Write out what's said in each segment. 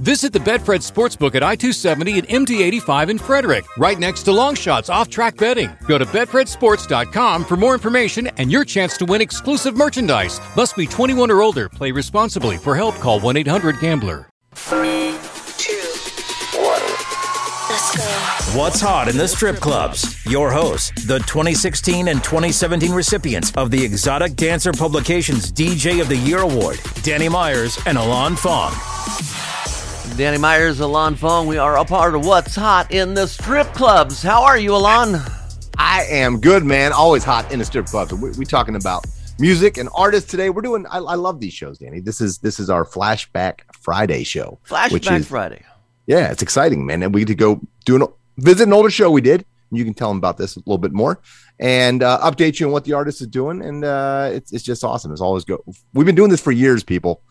Visit the Betfred Sportsbook at I 270 and MD 85 in Frederick, right next to Longshots off track betting. Go to BetfredSports.com for more information and your chance to win exclusive merchandise. Must be 21 or older. Play responsibly. For help, call 1 800 Gambler. Three, two, one. Let's go. What's hot in the strip clubs? Your hosts, the 2016 and 2017 recipients of the Exotic Dancer Publications DJ of the Year Award, Danny Myers and Alon Fong. Danny Myers, Alon Fong. We are a part of What's Hot in the Strip Clubs. How are you, Alon? I am good, man. Always hot in the strip clubs. We, we talking about music and artists today. We're doing. I, I love these shows, Danny. This is this is our flashback Friday show. Flashback is, Friday. Yeah, it's exciting, man. And we get to go do an visit an older show we did. You can tell them about this a little bit more and uh, update you on what the artist is doing. And uh, it's it's just awesome. It's always go. We've been doing this for years, people.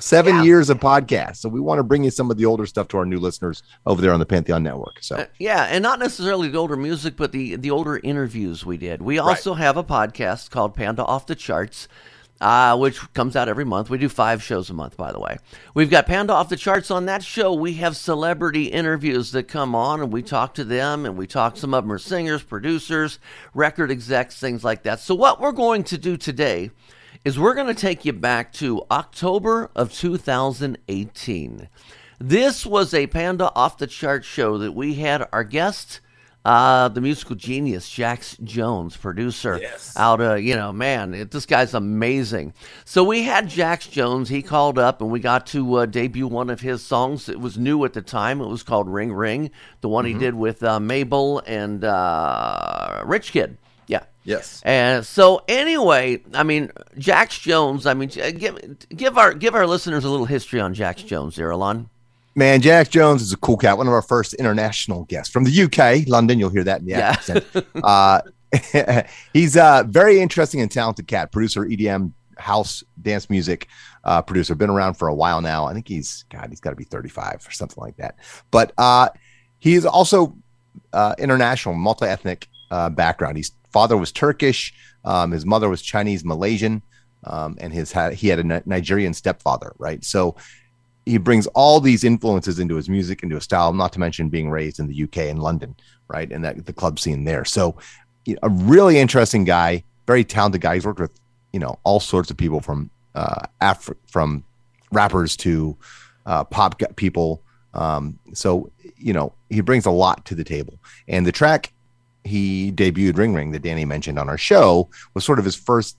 Seven Yeah. years of podcast. So we want to bring you some of the older stuff to our new listeners over there on the Pantheon Network. So Uh, yeah, and not necessarily the older music, but the the older interviews we did. We also have a podcast called Panda Off the Charts, uh, which comes out every month. We do five shows a month, by the way. We've got Panda Off the Charts on that show. We have celebrity interviews that come on, and we talk to them, and we talk. Some of them are singers, producers, record execs, things like that. So what we're going to do today is we're going to take you back to October of 2018. This was a Panda off the chart show that we had our guest, uh, the musical genius Jax Jones, producer. yes. Out of you know, man, it, this guy's amazing. So we had Jax Jones. He called up and we got to uh, debut one of his songs. It was new at the time. It was called Ring Ring, the one he did with uh, Mabel and uh, Rich Kid. Yeah. yes. And so anyway, I mean, Jax Jones. I mean, give give our give our listeners a little history on Jax Jones, there, Alon. Man, Jax Jones is a cool cat. One of our first international guests from the UK, London. You'll hear that in the Yeah. accent. uh, he's a very interesting and talented cat. Producer, EDM, house, dance music uh, producer. Been around for a while now. I think he's God. He's got to be 35 or something like that. But uh, he is also uh, international, multi-ethnic uh, background. His father was Turkish. Um, his mother was Chinese, Malaysian, um, and his he had a Nigerian stepfather. Right, so he brings all these influences into his music, into his style. Not to mention being raised in the UK and London, right, and that the club scene there. So, a really interesting guy, very talented guy. He's worked with you know all sorts of people from uh, Afri- from rappers to uh, pop people. Um, so you know he brings a lot to the table, and the track he debuted Ring Ring that Danny mentioned on our show was sort of his first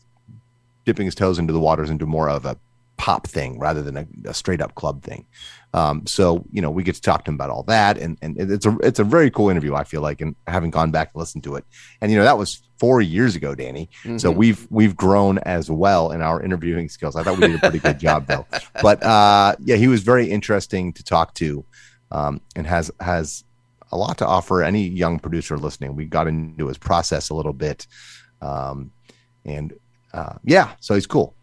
dipping his toes into the waters into more of a pop thing rather than a, a straight up club thing. Um, so you know we get to talk to him about all that, and and it's a it's a very cool interview. I feel like, and having gone back and listened to it, and you know that was four years ago, Danny. So we've we've grown as well in our interviewing skills. I thought we did a pretty good job though. But uh, yeah, he was very interesting to talk to, um, and has has a lot to offer any young producer listening. We got into his process a little bit, um, and uh, yeah, so he's cool.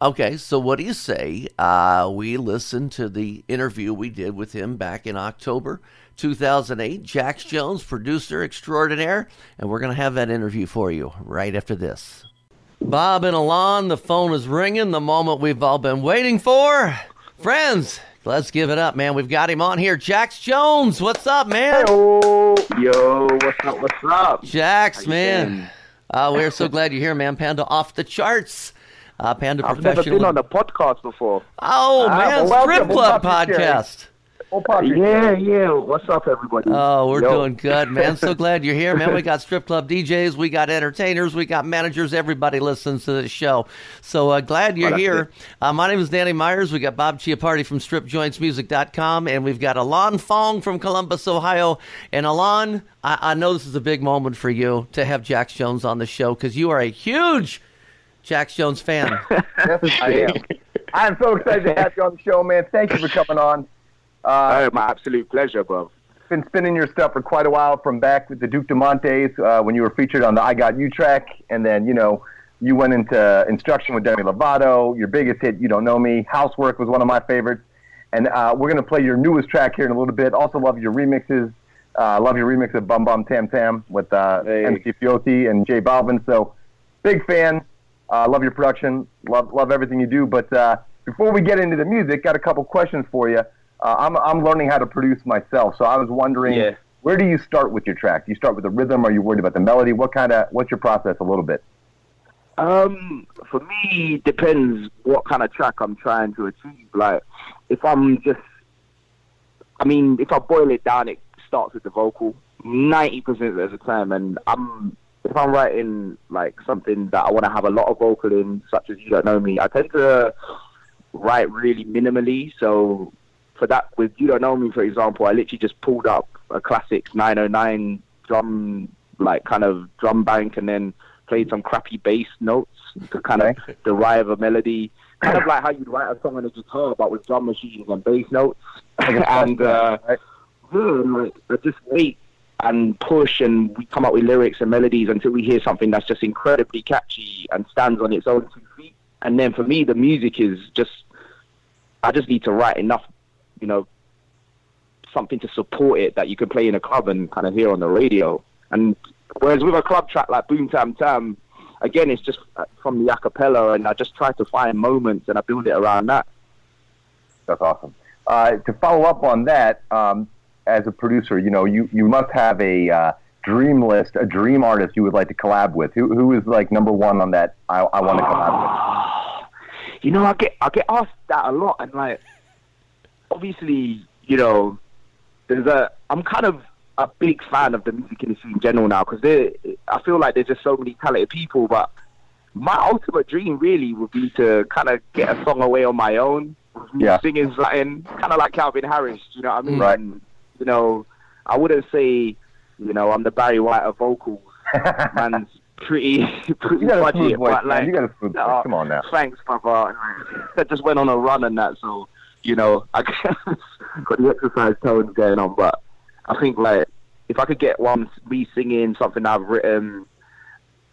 Okay, so what do you say? Uh, we listened to the interview we did with him back in October 2008. Jax Jones, producer extraordinaire, and we're going to have that interview for you right after this. Bob and Alon, the phone is ringing, the moment we've all been waiting for. Friends, let's give it up, man. We've got him on here. Jax Jones, what's up, man? Yo, yo, what's up? What's up? Jax, man. Uh, we're so glad you're here, man. Panda off the charts. Uh, Panda I've never professional. been on a podcast before. Oh Ah, man, Strip Club podcast. Yeah, yeah. What's up, everybody? Oh, we're Yo. doing good, man. So glad you're here, man. We got strip club DJs, we got entertainers, we got managers. Everybody listens to this show. So uh, glad you're that's here. Uh, my name is Danny Myers. We got Bob Chiappardi from StripJointsMusic.com, and we've got Alon Fong from Columbus, Ohio. And Alon, I, I know this is a big moment for you to have Jax Jones on the show because you are a huge Jax Jones fan. Yes, I am. I am so excited to have you on the show, man. Thank you for coming on. Uh, my absolute pleasure, bro. been spinning your stuff for quite a while from back with the Duke Dumont days uh, when you were featured on the I Got You track, and then you know you went into instruction with Demi Lovato. Your biggest hit, You Don't Know Me. Housework was one of my favorites, and uh, we're gonna play your newest track here in a little bit. Also love your remixes. Uh, love your remix of Bum Bum Tam Tam with uh, Hey. MC Fioti and J Balvin. So big fan. Uh, love your production. Love love everything you do. But uh, before we get into the music, got a couple questions for you. Uh, I'm I'm learning how to produce myself, so I was wondering Yeah. where do you start with your track? Do you start with the rhythm? Are you worried about the melody? What kind of what's your process a little bit? Um, for me, it depends what kind of track I'm trying to achieve. Like, if I'm just, I mean, if I boil it down, it starts with the vocal ninety percent of the time, and I'm if I'm writing like something that I want to have a lot of vocal in, such as you don't know me, I tend to write really minimally. So for that, with you don't know me, for example, I literally just pulled up a classic 909 drum, like kind of drum bank, and then played some crappy bass notes to kind of derive a melody. Kind of like how you'd write a song on a guitar, but with drum machines and bass notes. and uh, I just wait and push, and we come up with lyrics and melodies until we hear something that's just incredibly catchy and stands on its own two feet. And then for me, the music is just, I just need to write enough, you know, something to support it that you can play in a club and kind of hear on the radio. And whereas with a club track like Boom Tam Tam, again, it's just uh, from the acapella, and I just try to find moments and I build it around that. That's awesome. Uh, to follow up on that, um, as a producer, you know, you, you must have a uh, dream list, a dream artist you would like to collab with. Who who is like number one on that? I, I want to collab with. you know, I get I get asked that a lot, and like, obviously, you know, there's a I'm kind of a big fan of the music industry in general now because I feel like there's just so many talented people. But my ultimate dream really would be to kind of get a song away on my own, Yeah. singing something kind of like Calvin Harris. You know what I mean? Right. And, you know, I wouldn't say, you know, I'm the Barry White of vocals. Man's pretty pretty You got budget, voice, but like You got a smooth uh, Come on now. Thanks, brother. I just went on a run and that, so you know, I got the exercise tones going on. But I think like if I could get one me singing something I've written,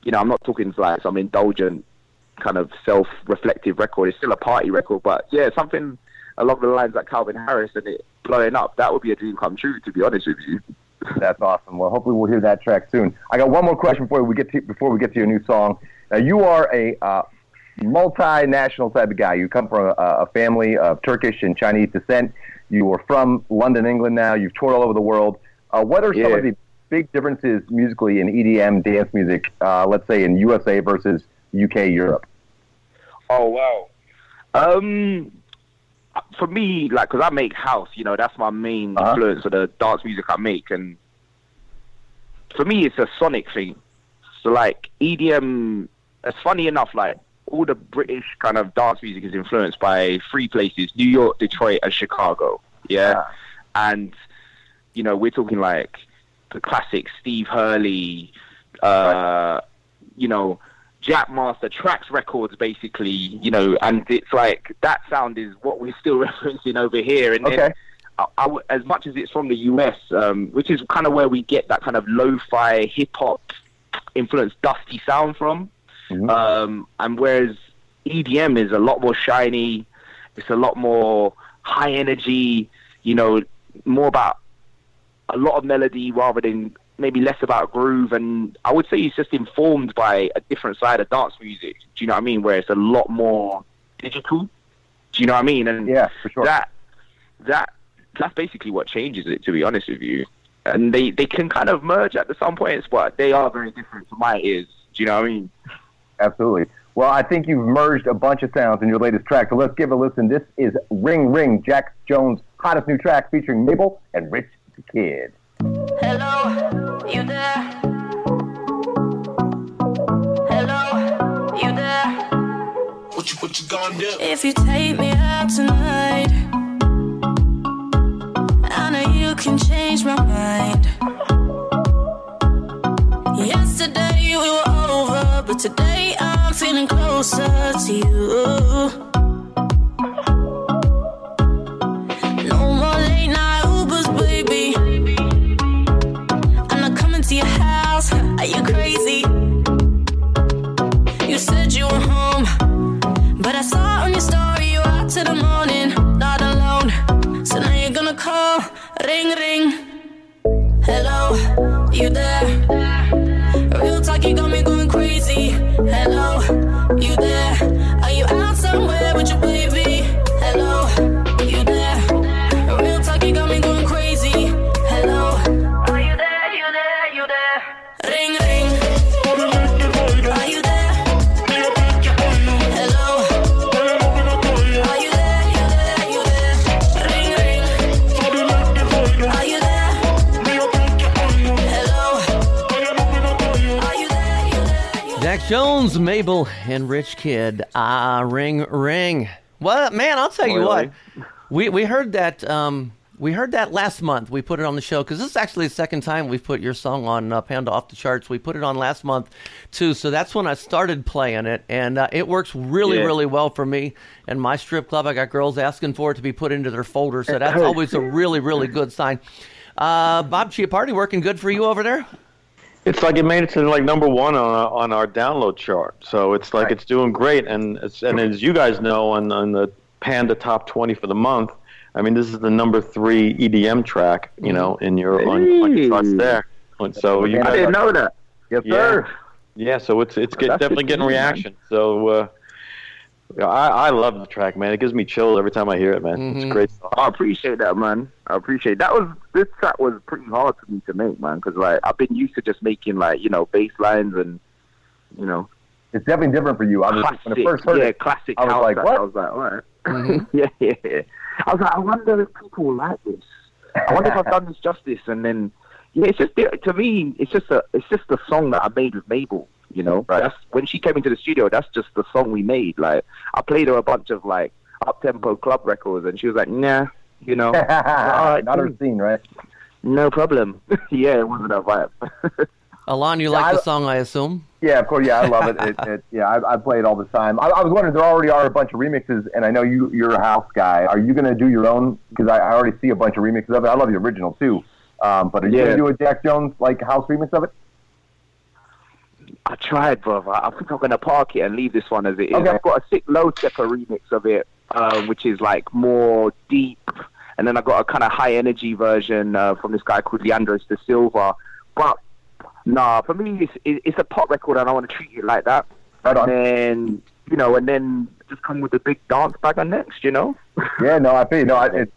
you know, I'm not talking like some indulgent kind of self-reflective record. It's still a party record, but yeah, something along the lines like Calvin Harris and it blowing up. That would be a dream come true, to be honest with you. That's awesome. Well, hopefully we'll hear that track soon. I got one more question before we get to before we get to your new song. Now, you are a uh, multinational type of guy. You come from a, a family of Turkish and Chinese descent. You are from London, England. Now you've toured all over the world. Uh, what are some Yeah. of the big differences musically in EDM dance music? Uh, let's say in USA versus UK, Europe. Oh wow. Um, for me, like, cause I make house, you know, that's my main Uh-huh. influence for the dance music I make, and for me, it's a sonic thing. So like EDM, it's funny enough, like all the British kind of dance music is influenced by three places: New York, Detroit, and Chicago. Yeah, and you know, we're talking like the classic Steve Hurley, uh, you know, Jackmaster Trax Records, basically, you know, and it's like that sound is what we're still referencing over here. And then Okay. I, I w- as much as it's from the US, um, which is kind of where we get that kind of lo-fi hip hop influenced dusty sound from. Mhm. Um, and whereas EDM is a lot more shiny, it's a lot more high energy, you know, more about a lot of melody rather than maybe less about groove. And I would say it's just informed by a different side of dance music. Do you know what I mean? Where it's a lot more digital. Do you know what I mean? And Yeah, for sure. that that that's basically what changes it. To be honest with you, and they they can kind of merge at some points, but they are very different to my ears. Do you know what I mean? Absolutely. Well, I think you've merged a bunch of sounds in your latest track, so let's give a listen. This is Ring Ring, Jax Jones hottest new track featuring Mabel and Rich the Kid. Hello, you there? Hello, you there? What you, what you gonna do? If you take me out tonight, I know you can change my mind. Today I'm feeling closer to you. Jones, Mabel, and Rich Kid. Ah, ring, ring. Well, man, I'll tell you what. We we heard that. Um, we heard that last month. We put it on the show because this is actually the second time we've put your song on uh, Panda off the charts. We put it on last month too, so that's when I started playing it, and uh, it works really, Yeah. really well for me. And my strip club, I got girls asking for it to be put into their folder, so that's always a really, really good sign. Uh, Bob Chiappardi working good for you over there? It's like it made it to like number one on our, on our download chart. So it's like it's doing great. And it's, and as you guys know, on, on the Panda Top 20 for the month, I mean, this is the number three EDM track, you know, in your on, on your charts there. And so you I didn't are- know that. Yes, Yeah. sir. Yeah, so it's it's get, definitely getting to man. reaction. So uh, yeah, I I love the track, man. It gives me chills every time I hear it, man. Mm-hmm. It's great stuff. I appreciate that, man. I appreciate that. Was this track was pretty hard for me to make, man, because like I've been used to just making like you know bass lines and you know It's definitely different for you. I was classic, when I first heard yeah, it. classic I was like, what? I was like, all right. yeah, yeah, yeah. I was like, I wonder if people like this. I wonder if I've done this justice. And then, yeah, it's just to me, it's just a, it's just a song that I made with Mabel. You know, that's when she came into the studio. That's just the song we made. Like, I played her a bunch of like up tempo club records, and she was like, nah, you know, all right, Not her cool. scene, right? no problem. yeah, it wasn't a vibe. Alon, you Yeah, like I- the song, I assume? Yeah, of course. Yeah, I love it. it, it yeah, I, I play it all the time. I, I was wondering, there already are a bunch of remixes, and I know you you're a house guy. Are you going to do your own? Because I, I already see a bunch of remixes of it. I love the original too. Um, but are you Yeah. going to do a Jax Jones like house remix of it? I tried, brother. I think I'm gonna park it and leave this one as it is. Okay. I've got a sick Low Steppa remix of it, um, which is like more deep, and then I've got a kind of high energy version uh, from this guy called Leandros de Silva. But nah, for me, it's, it's a pop record, and I want to treat it like that. Right on. And then you know, and then just come with a big dance bagger next, you know. Yeah, no, I feel you. No, I it,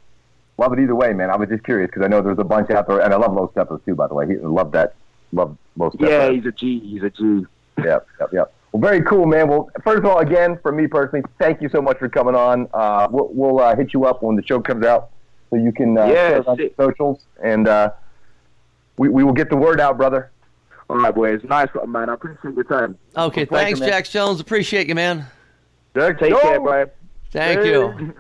love it either way, man. I was just curious because I know there's a bunch out there, and I love low steppers too. By the way, he, love that. Love most. steppers. Yeah, he's a G. He's a G. Yep, yep, yep. Well, very cool, man. Well, first of all, again, for me personally, thank you so much for coming on. Uh, we'll we'll uh, hit you up when the show comes out, so you can uh, Yeah, share it on socials, and uh, we we will get the word out, brother. All right, boys. Nice one, man. I appreciate your time. Okay, pleasure, thanks, man. Jax Jones. Appreciate you, man. Take Yo! care, bro. Thank you.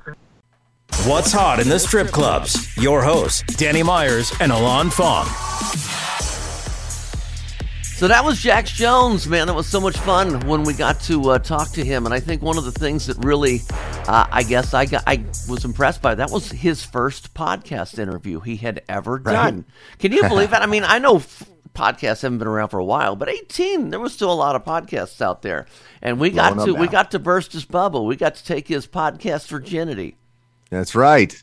What's hot in the strip clubs? Your hosts, Danny Myers and Alon Fong. So that was Jax Jones, man. That was so much fun when we got to uh, talk to him. And I think one of the things that really, uh, I guess, I got, I was impressed by that was his first podcast interview he had ever done. Can you believe that? I mean, I know f- podcasts haven't been around for a while, but 18, there was still a lot of podcasts out there, and we got Blowing to we got to burst his bubble. We got to take his podcast virginity. That's right.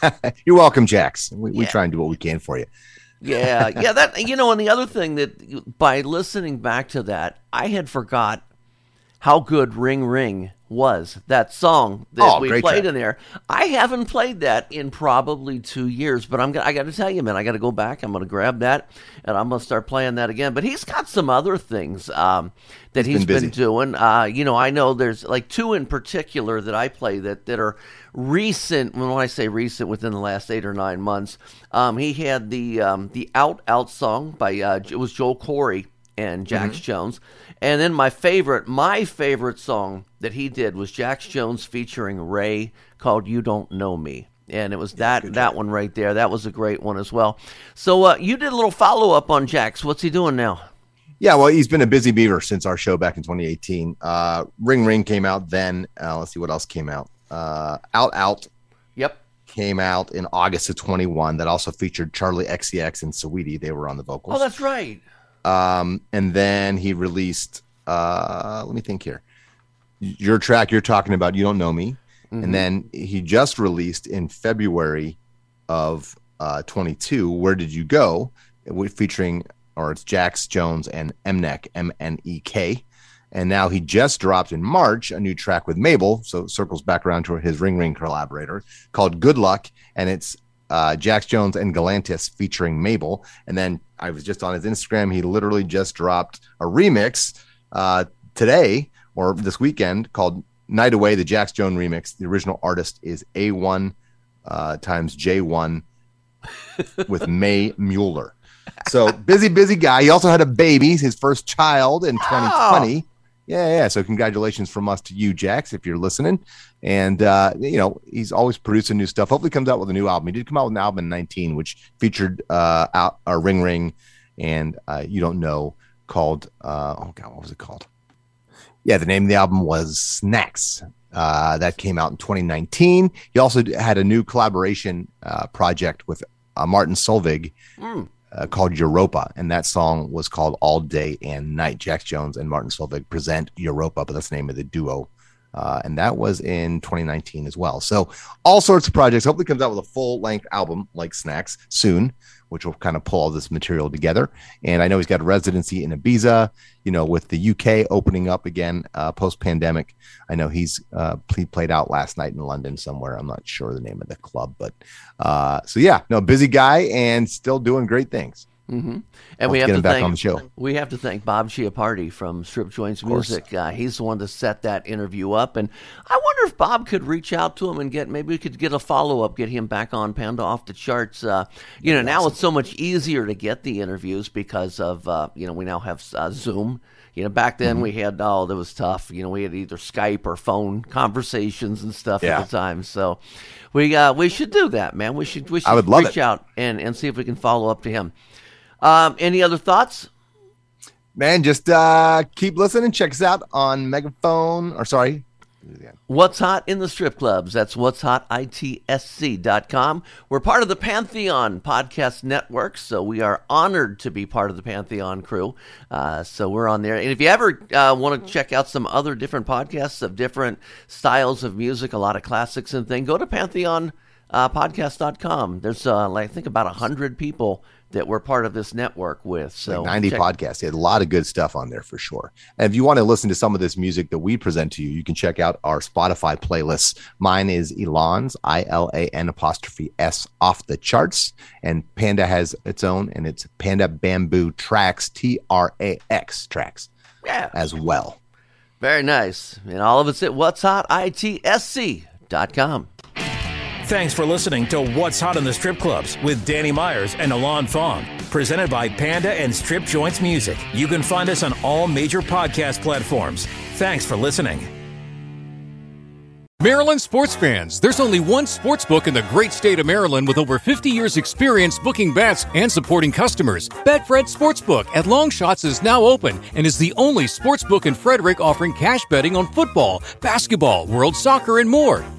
You're welcome, Jax. We, we try and do what we can for you. Yeah, yeah. That you know, and the other thing that by listening back to that, I had forgot how good Ring Ring was. That song that Oh, we played track. in there. I haven't played that in probably two years, but I'm gonna, I got to tell you, man, I got to go back. I'm going to grab that and I'm going to start playing that again. But he's got some other things um, that He's he's been been, doing. Uh, you know, I know there's like two in particular that I play that that are recent. When I say recent, within the last eight or nine months, um, he had the um, the Out Out song by uh, it was Joel Corry and Jax Mm-hmm. Jones, and then my favorite, my favorite song that he did was Jax Jones featuring Raye called "You Don't Know Me." And it was that that one right there. That was a great one as well. So uh, you did a little follow up on Jax. What's he doing now? Yeah, well, he's been a busy beaver since our show back in 2018. Uh, Ring Ring came out then. Uh, let's see what else came out. Uh, out Out Yep. came out in August of 21. That also featured Charli XCX and Saweetie. They were on the vocals. Oh, that's right. Um, and then he released. Uh, let me think here. Your track you're talking about, you don't know me, Mm-hmm. and then he just released in February of uh, 22. Where did you go? Featuring, or it's Jax Jones and Mnek, M N E K. And now he just dropped in March a new track with Mabel. So circles back around to his Ring Ring collaborator called Good Luck. And it's uh, Jax Jones and Galantis featuring Mabel. And then I was just on his Instagram. He literally just dropped a remix uh, today or this weekend called Night Away, the Jax Jones remix. The original artist is A1 uh, times J1 with Mae Muller. So busy, busy guy. He also had a baby, his first child in 2020. Yeah, yeah. So congratulations from us to you, Jax, if you're listening. And uh, you know, he's always producing new stuff. Hopefully comes out with a new album. He did come out with an album in 19, which featured uh out uh, Ring Ring and uh you don't know called uh oh god, what was it called? Yeah, the name of the album was Snacks. Uh, that came out in 2019. He also had a new collaboration uh, project with uh, Martin Solveig Mm. Uh, called Europa, and that song was called All Day and Night. Jax Jones and Martin Solveig present Europa, but that's the name of the duo. Uh, and that was in 2019 as well. So all sorts of projects. Hopefully, comes out with a full length album like Snacks soon, which will kind of pull all this material together. And I know he's got a residency in Ibiza. You know, with the UK opening up again uh, post pandemic. I know he's uh, he played out last night in London somewhere. I'm not sure the name of the club, but uh, so yeah, no, busy guy and still doing great things. Mm-hmm. And we have to thank on the show. we have to thank Bob Chiappardi from Strip Joints. Music. Uh, he's the one to set that interview up, and I wonder if Bob could reach out to him and get maybe we could get a follow up, get him back on Panda off the charts. Uh, you know, now it's so much easier to get the interviews because of uh, you know we now have uh, Zoom. You know, back then Mm-hmm. we had oh, that was tough. You know, we had either Skype or phone conversations and stuff Yeah. at the time. So we uh, we should do that, man. We should we should I would love reach it. out and and see if we can follow up to him. Um, any other thoughts? Man, just uh keep listening. Check us out on Megaphone or sorry. What's Hot in the Strip Clubs. That's what's hot itsc.com. We're part of the Pantheon Podcast Network, so we are honored to be part of the Pantheon crew. Uh, so we're on there. And if you ever uh, want to check out some other different podcasts of different styles of music, a lot of classics and things, go to Pantheon uh, podcast.com. There's, uh, like, I think, about 100 people that we're part of this network with. So like 90 check- podcasts. He had a lot of good stuff on there for sure. And if you want to listen to some of this music that we present to you, you can check out our Spotify playlists. Mine is Ilan's I L A N apostrophe S off the charts. And Panda has its own, and it's Panda Bamboo Trax, T R A X tracks Yeah. as well. Very nice. And all of it's at what's hot itsc.com. Thanks for listening to What's Hot in the Strip Clubs with Danny Myers and Alon Fong. Presented by Panda and Strip Joints Music. You can find us on all major podcast platforms. Thanks for listening. Maryland sports fans, there's only one sports book in the great state of Maryland with over 50 years experience booking bets and supporting customers. Betfred Sportsbook at Longshots is now open and is the only sports book in Frederick offering cash betting on football, basketball, world soccer, and more.